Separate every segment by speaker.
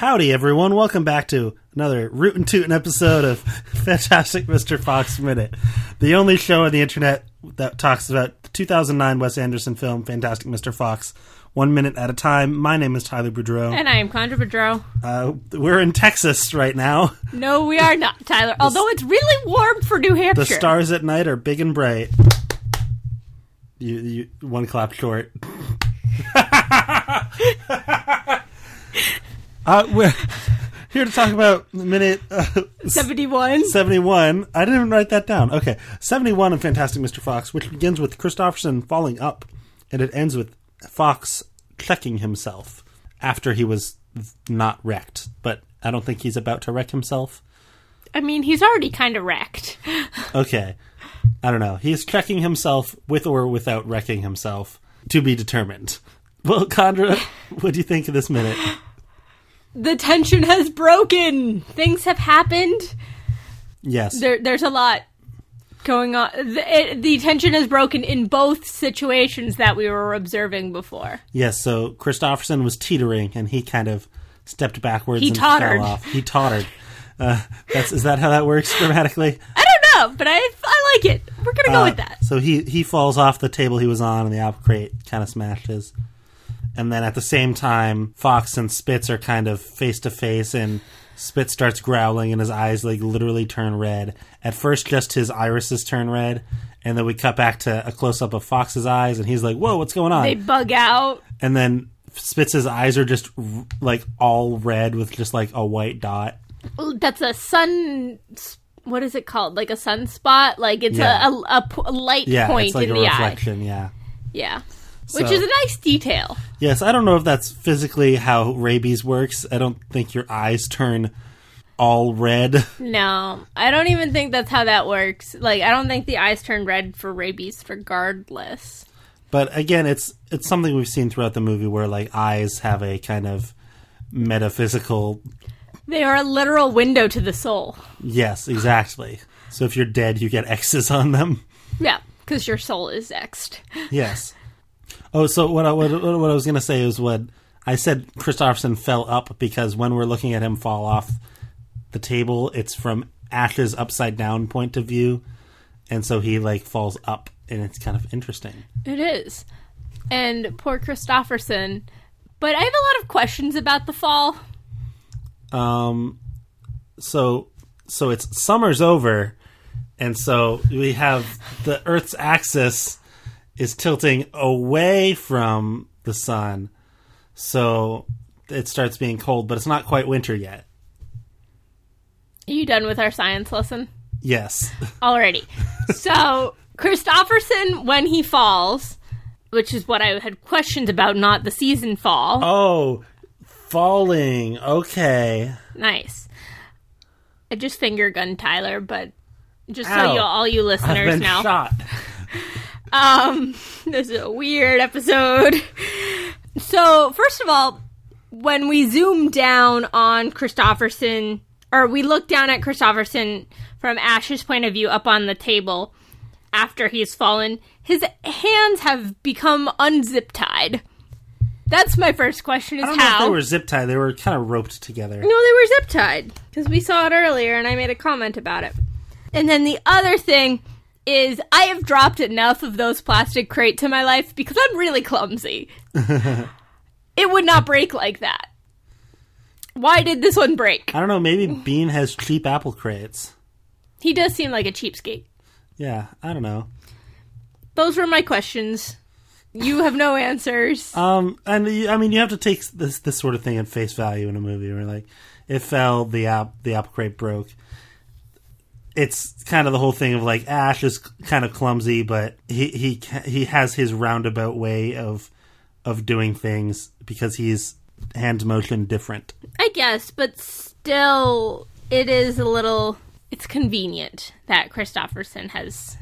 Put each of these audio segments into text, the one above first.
Speaker 1: Howdy, everyone. Welcome back to another rootin' tootin' episode of Fantastic Mr. Fox Minute, the only show on the internet that talks about the 2009 Wes Anderson film Fantastic Mr. Fox, one minute at a time. My name is Tyler Boudreau.
Speaker 2: And I am Condra Boudreau.
Speaker 1: Uh, we're in Texas right now.
Speaker 2: No, we are not, Tyler. Although it's really warm for New Hampshire.
Speaker 1: The stars at night are big and bright. You, you one clap short. uh, we're here to talk about minute uh,
Speaker 2: 71.
Speaker 1: 71. I didn't even write that down. Okay. 71 of Fantastic Mr. Fox, which begins with Kristofferson falling up, and it ends with Fox checking himself after he was not wrecked. But I don't think he's about to wreck himself.
Speaker 2: I mean, he's already kind of wrecked.
Speaker 1: Okay. I don't know. He's checking himself with or without wrecking himself to be determined. Well, Condra, what do you think of this minute?
Speaker 2: The tension has broken. Things have happened.
Speaker 1: Yes.
Speaker 2: There, there's a lot going on. The, it, the tension has broken in both situations that we were observing before.
Speaker 1: Yes, so Kristofferson was teetering and he kind of stepped backwards
Speaker 2: He
Speaker 1: and
Speaker 2: tottered.
Speaker 1: fell off. He tottered. Uh, that's is that how that works grammatically?
Speaker 2: I don't know, but I, I like it. We're going to go
Speaker 1: Uh,
Speaker 2: with that.
Speaker 1: So he he falls off the table he was on, and the apple crate kind of smashes. And then at the same time, Fox and Spitz are kind of face to face, and Spitz starts growling, and his eyes like literally turn red. At first, just his irises turn red, and then we cut back to a close up of Fox's eyes, and he's like, "Whoa, what's going on?"
Speaker 2: They bug out.
Speaker 1: and then Spitz's eyes are just like all red with just like a white dot.
Speaker 2: That's a sun. What is it called? Like a sunspot? Like it's
Speaker 1: Yeah.
Speaker 2: a, a, a light
Speaker 1: Yeah,
Speaker 2: point
Speaker 1: it's like
Speaker 2: in
Speaker 1: a
Speaker 2: the eye.
Speaker 1: reflection. Yeah.
Speaker 2: Yeah. Which
Speaker 1: So-
Speaker 2: is a nice detail.
Speaker 1: Yes, I don't know if that's physically how rabies works. I don't think your eyes turn all red.
Speaker 2: No, I don't even think that's how that works. Like, I don't think the eyes turn red for rabies, regardless.
Speaker 1: But again, it's it's something we've seen throughout the movie where like eyes have a kind of metaphysical
Speaker 2: They are a literal window to the soul.
Speaker 1: Yes, exactly. So if you're dead, you get X's on them.
Speaker 2: Yeah, because your soul is X'd.
Speaker 1: Yes. Oh, so what I, what, what I was going to say is what I said Kristofferson fell up because when we're looking at him fall off the table, it's from Ash's upside down point of view. And so he like falls up and it's kind of interesting.
Speaker 2: It is. And poor Kristofferson. But I have a lot of questions about the fall.
Speaker 1: Um so so it's summer's over and so we have the earth's axis is tilting away from the sun. So it starts being cold, but it's not quite winter yet.
Speaker 2: Are you done with our science lesson?
Speaker 1: Yes.
Speaker 2: Already. so, Kristofferson, when he falls, which is what I had questions about, not the season fall.
Speaker 1: Oh, falling. Okay.
Speaker 2: Nice. I just finger gun Tyler, but just
Speaker 1: Ow.
Speaker 2: so you all you listeners know.
Speaker 1: shot.
Speaker 2: Um, this is a weird episode. So, first of all, when we zoom down on Kristofferson, or we look down at Kristofferson from Ash's point of view up on the table after he's fallen, his hands have become unzip tied. That's my first question is
Speaker 1: I don't know if
Speaker 2: how.
Speaker 1: they were zip tied. They were kind of roped together.
Speaker 2: No, they were zip tied because we saw it earlier, and I made a comment about it. And then the other thing is, I have dropped enough of those plastic crates in my life because I'm really clumsy. it would not break like that. Why did this one break?
Speaker 1: I don't know. Maybe Bean has cheap apple crates.
Speaker 2: He does seem like a cheapskate.
Speaker 1: Yeah, I don't know.
Speaker 2: Those were my questions. You have no answers.
Speaker 1: Um, and I mean, you have to take this this sort of thing at face value in a movie. Where like, it fell, the app the apple crate broke. It's kind of the whole thing of like Ash is kind of clumsy, but he he he has his roundabout way of of doing things because he's hand motion different.
Speaker 2: I guess, but still, it is a little. It's convenient that Kristofferson has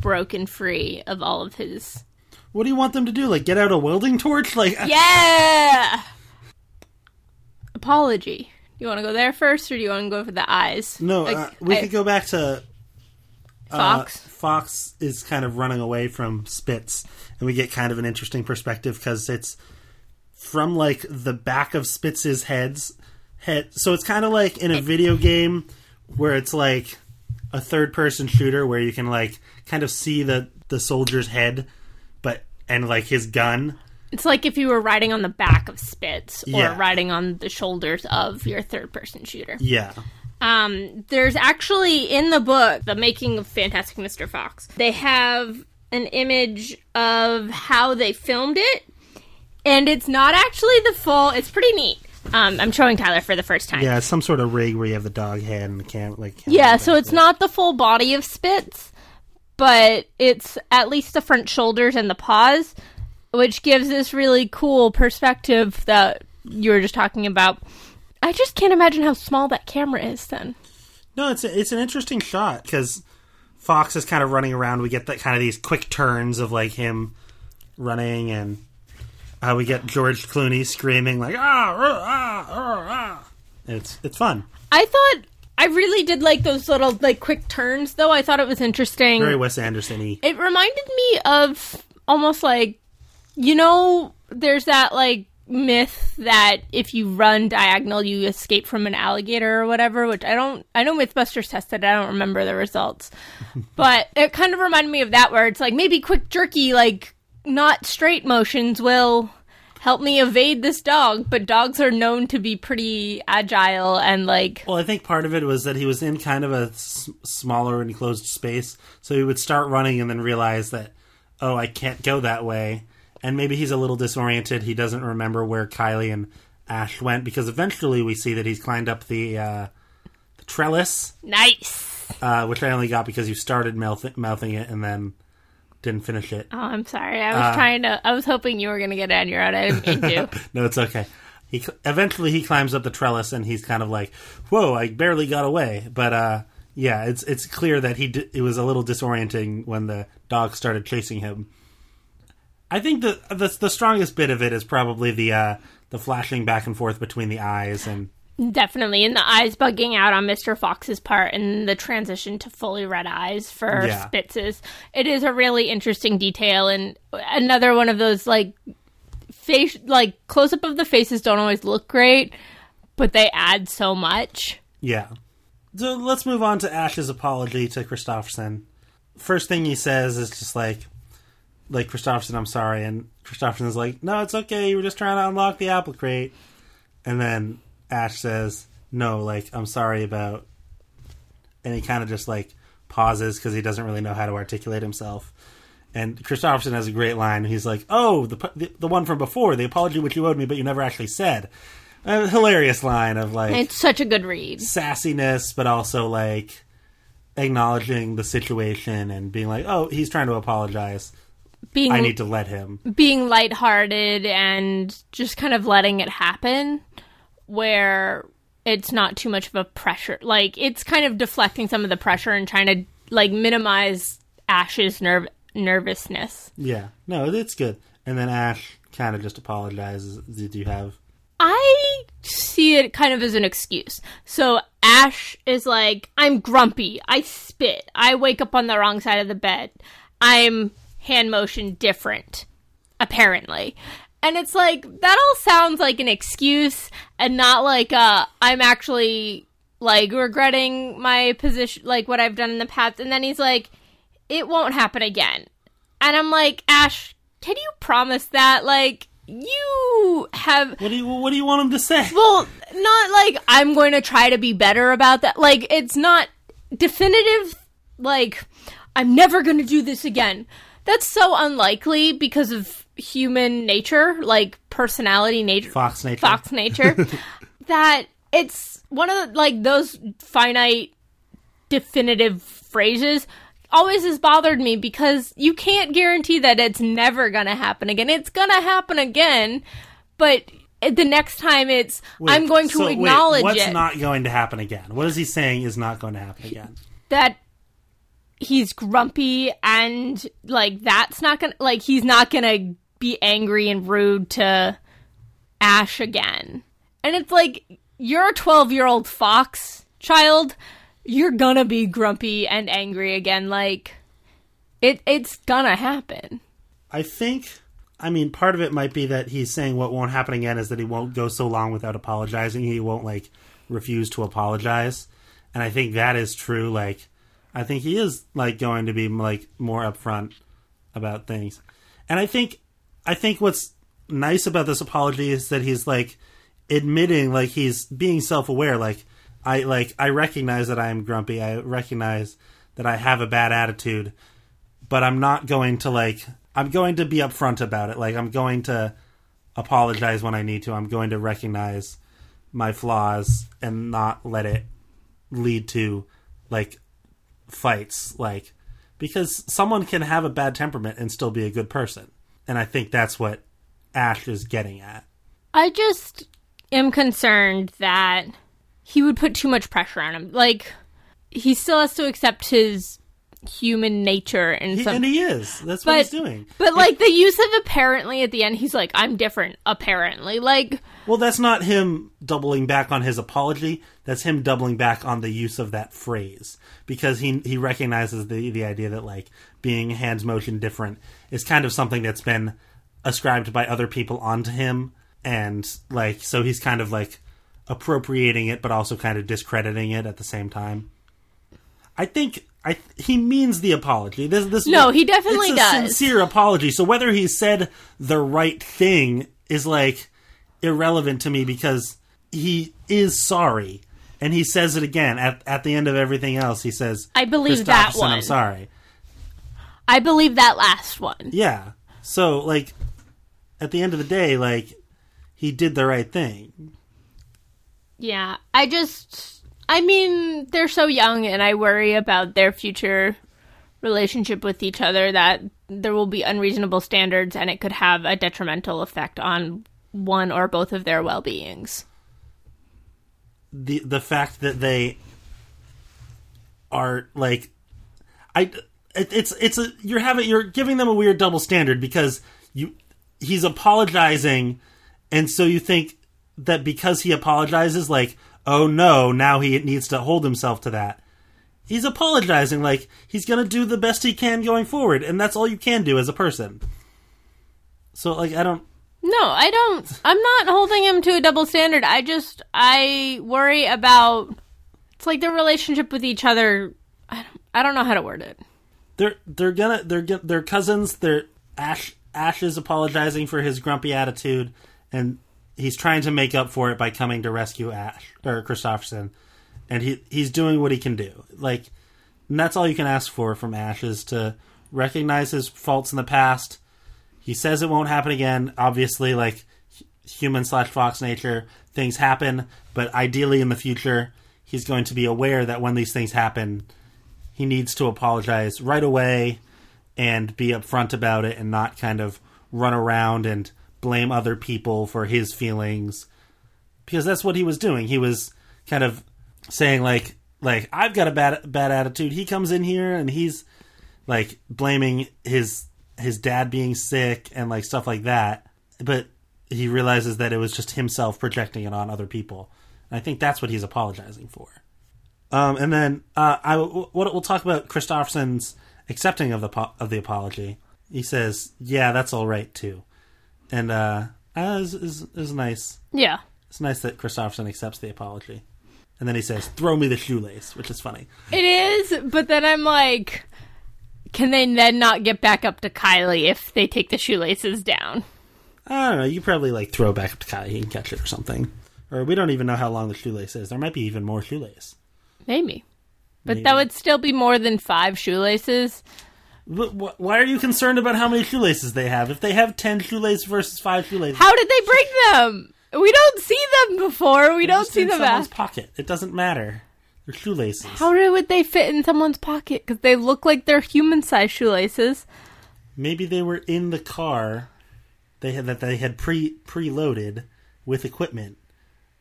Speaker 2: broken free of all of his.
Speaker 1: What do you want them to do? Like get out a welding torch? Like
Speaker 2: Yeah! Apology. You want to go there first, or do you want to go for the eyes?
Speaker 1: no,
Speaker 2: Like,
Speaker 1: uh, we
Speaker 2: I-
Speaker 1: could go back to uh,
Speaker 2: Fox.
Speaker 1: Fox is kind of running away from Spitz, and we get kind of an interesting perspective because it's from like the back of Spitz's heads head. So it's kind of like in a video game where it's like a third person shooter where you can like kind of see the the soldier's head, but and like his gun.
Speaker 2: It's like if you were riding on the back of Spitz or
Speaker 1: Yeah.
Speaker 2: riding on the shoulders of your third person shooter.
Speaker 1: Yeah.
Speaker 2: Um, there's actually in the book, The Making of Fantastic Mr. Fox, they have an image of how they filmed it, and it's not actually the full. It's pretty neat. Um, I'm showing Tyler for the first time.
Speaker 1: Yeah, it's some sort of rig where you have the dog head and the cam like
Speaker 2: Yeah, so it's not the full body of Spitz, but it's at least the front shoulders and the paws, which gives this really cool perspective that you were just talking about. I just can't imagine how small that camera is then.
Speaker 1: No, it's a, it's an interesting shot because Fox is kind of running around. We get that kind of these quick turns of like him running, and uh, we get George Clooney screaming like ah ah ah ah. ah. It's it's fun,
Speaker 2: I thought I really did like those little like quick turns though. I thought it was interesting.
Speaker 1: very Wes Anderson-y.
Speaker 2: it reminded me of almost like you know there's that like myth that if you run diagonal you escape from an alligator or whatever which i don't i know mythbusters tested it, i don't remember the results. But it kind of reminded me of that where it's like maybe quick jerky like not straight motions will help me evade this dog but dogs are known to be pretty agile and like
Speaker 1: Well, I think part of it was that he was in kind of a s- smaller enclosed space, so he would start running and then realize that oh, I can't go that way, and maybe he's a little disoriented. He doesn't remember where Kylie and Ash went because eventually we see that he's climbed up the, uh, the trellis,
Speaker 2: nice
Speaker 1: uh, which I only got because you started mouth- mouthing it and then didn't finish it.
Speaker 2: oh i'm sorry i was trying to i was hoping you were gonna get it on your own i didn't mean to
Speaker 1: no, it's okay. He eventually he climbs up the trellis and he's kind of like, "Whoa, I barely got away." But uh, yeah, it's it's clear that he d- it was a little disorienting when the dog started chasing him. I think the the, the strongest bit of it is probably the uh, the flashing back and forth between the eyes and
Speaker 2: Definitely, and the eyes bugging out on Mr. Fox's part, and the transition to fully red eyes for
Speaker 1: Yeah.
Speaker 2: Spitz's. It is a really interesting detail, and another one of those like face, like close up of the faces don't always look great, but they add so much.
Speaker 1: yeah. So let's move on to Ash's apology to Kristofferson. First thing he says is just like, like Kristofferson, I'm sorry, and Kristofferson is like, no, it's okay. You were just trying to unlock the apple crate, and then Ash says, no, like I'm sorry about, and he kind of just like pauses because he doesn't really know how to articulate himself. And Kristofferson has a great line. He's like, "Oh, the the, the one from before, the apology which you owed me, but you never actually said." A hilarious line of like
Speaker 2: It's such a good read.
Speaker 1: sassiness, but also like acknowledging the situation and being like, "Oh, he's trying to apologize.
Speaker 2: Being
Speaker 1: I need to let him."
Speaker 2: being lighthearted and just kind of letting it happen where it's not too much of a pressure. Like it's kind of deflecting some of the pressure and trying to like minimize Ash's nerve nervousness.
Speaker 1: Yeah, no, it's good. And then Ash kind of just apologizes. Did you have?
Speaker 2: I see it kind of as an excuse. So Ash is like, I'm grumpy. I spit. I wake up on the wrong side of the bed. I'm hand motion different, apparently. And it's like, that all sounds like an excuse and not like, uh, I'm actually like regretting my position, like what I've done in the past. And then he's like, it won't happen again. And I'm like, Ash, can you promise that? Like, you have
Speaker 1: What do you What do you want him to say?
Speaker 2: well, not like I'm going to try to be better about that. Like it's not definitive like I'm never going to do this again. That's so unlikely because of human nature, like personality nature,
Speaker 1: Fox nature.
Speaker 2: fox nature, that it's one of the, like those finite definitive phrases always has bothered me because you can't guarantee that it's never going to happen again. It's going to happen again, but the next time it's
Speaker 1: Wait,
Speaker 2: I'm going to
Speaker 1: so wait,
Speaker 2: acknowledge
Speaker 1: what's
Speaker 2: it
Speaker 1: not going to happen again? What is he saying is not going to happen again?
Speaker 2: that he's grumpy and like that's not to like he's not to be angry and rude to Ash again. And it's like you're a 12-year-old fox child, you're to be grumpy and angry again like it it's to happen.
Speaker 1: I think I mean, part of it might be that he's saying what won't happen again is that he won't go so long without apologizing. He won't like refuse to apologize, and I think that is true. Like, I think he is like going to be like more upfront about things, and I think I think what's nice about this apology is that he's like admitting like he's being self-aware like I like I recognize that I am grumpy. I recognize that I have a bad attitude, but I'm not going to like I'm going to be upfront about it. Like I'm going to apologize when I need to. I'm going to recognize my flaws and not let it lead to like fights like because someone can have a bad temperament and still be a good person. And I think that's what Ash is getting at.
Speaker 2: I just am concerned that he would put too much pressure on him. Like he still has to accept his human nature and
Speaker 1: He,
Speaker 2: some
Speaker 1: and he is. That's what he's doing.
Speaker 2: but like the use of apparently at the end he's like I'm different apparently. Like
Speaker 1: Well, that's not him doubling back on his apology. That's him doubling back on the use of that phrase because he he recognizes the the idea that like being hands motion different is kind of something that's been ascribed by other people onto him, and like so he's kind of like appropriating it, but also kind of discrediting it at the same time. I think I he means the apology. This this
Speaker 2: No, he definitely
Speaker 1: it's a
Speaker 2: does.
Speaker 1: sincere apology. So whether he said the right thing is like irrelevant to me because he is sorry and he says it again at at the end of everything else. He says,
Speaker 2: I believe that
Speaker 1: one. I'm sorry."
Speaker 2: I believe that last one.
Speaker 1: Yeah. So like at the end of the day, like he did the right thing.
Speaker 2: Yeah, I just, I mean, they're so young, and I worry about their future relationship with each other that there will be unreasonable standards, and it could have a detrimental effect on one or both of their well beings.
Speaker 1: the the fact that they are like I it, it's it's a you're having you're giving them a weird double standard because you he's apologizing and so you think that because he apologizes like oh no now he needs to hold himself to that he's apologizing like he's going to do the best he can going forward and that's all you can do as a person so like i don't
Speaker 2: No, I don't. I'm not holding him to a double standard. I just, I worry about. It's like their relationship with each other. I don't, I don't know how to word it.
Speaker 1: they're they're gonna they're they're cousins. They're Ash Ash is apologizing for his grumpy attitude, and he's trying to make up for it by coming to rescue Ash or Kristofferson, and he he's doing what he can do. Like, and that's all you can ask for from Ash is to recognize his faults in the past. He says it won't happen again. Obviously, like human slash fox nature, things happen, but ideally in the future, he's going to be aware that when these things happen, he needs to apologize right away and be upfront about it and not kind of run around and blame other people for his feelings. Because that's what he was doing. He was kind of saying like like I've got a bad bad attitude. He comes in here and he's like blaming his his dad being sick and like stuff like that. But he realizes that it was just himself projecting it on other people. And I think that's what he's apologizing for. Um, and then uh, I w- we'll, talk about Kristofferson's accepting of the of the apology. He says, "Yeah, that's all right too," and uh, uh is is is nice.
Speaker 2: Yeah.
Speaker 1: It's nice that Kristofferson accepts the apology. And then he says, "Throw me the shoelace," which is funny.
Speaker 2: It is, but then I'm like, can they then not get back up to Kylie if they take the shoelaces down?
Speaker 1: I don't know. You probably like throw back up to Kylie and catch it or something. Or we don't even know how long the shoelace is. There might be even more shoelace.
Speaker 2: Maybe. But
Speaker 1: Maybe.
Speaker 2: that would still be more than five shoelaces.
Speaker 1: Why are you concerned about how many shoelaces they have? If they have ten shoelaces versus five shoelaces,
Speaker 2: How did they break them? We don't see them before. We don't
Speaker 1: just
Speaker 2: see
Speaker 1: in
Speaker 2: them
Speaker 1: someone's
Speaker 2: after.
Speaker 1: pocket. It doesn't matter. They're shoelaces.
Speaker 2: How would they fit in someone's pocket? Because they look like they're human-sized shoelaces.
Speaker 1: Maybe they were in the car. They had that they had pre preloaded with equipment.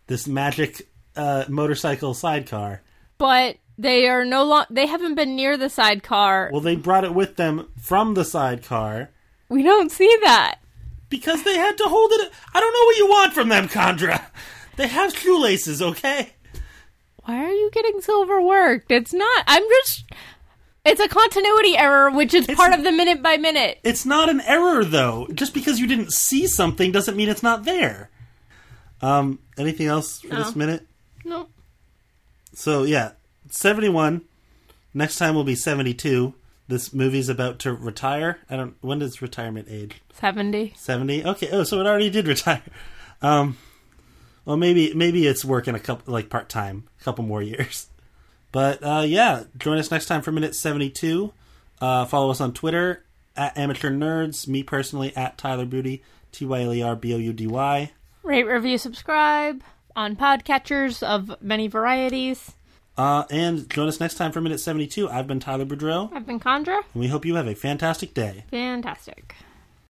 Speaker 1: This magic uh, motorcycle sidecar.
Speaker 2: But they are no long. They haven't been near the sidecar.
Speaker 1: Well, they brought it with them from the sidecar
Speaker 2: we don't see that.
Speaker 1: because they had to hold it. I don't know what you want from them, Condra. They have shoelaces, okay?
Speaker 2: Why are you getting so overworked? It's not. I'm just. It's a continuity error, which is part of the minute by minute.
Speaker 1: It's not an error though. Just because you didn't see something doesn't mean it's not there. Um, anything else for this minute?
Speaker 2: No.
Speaker 1: So yeah, seventy-one. Next time will be seventy-two. This movie's about to retire. I don't. When does retirement age?
Speaker 2: 70.
Speaker 1: Seventy. Okay. Oh, so it already did retire. Um, well, maybe maybe it's working a couple like part time, a couple more years. But uh, yeah, join us next time for minute seventy-two. Uh, follow us on Twitter at Amateur Nerds. Me personally at Tyler Booty. T y l e r b o u d y.
Speaker 2: Rate, review, subscribe on podcatchers of many varieties.
Speaker 1: Uh, and join us next time for minute seventy-two. I've been Tyler Boudreau,
Speaker 2: I've been Condra.
Speaker 1: and we hope you have a fantastic day.
Speaker 2: Fantastic.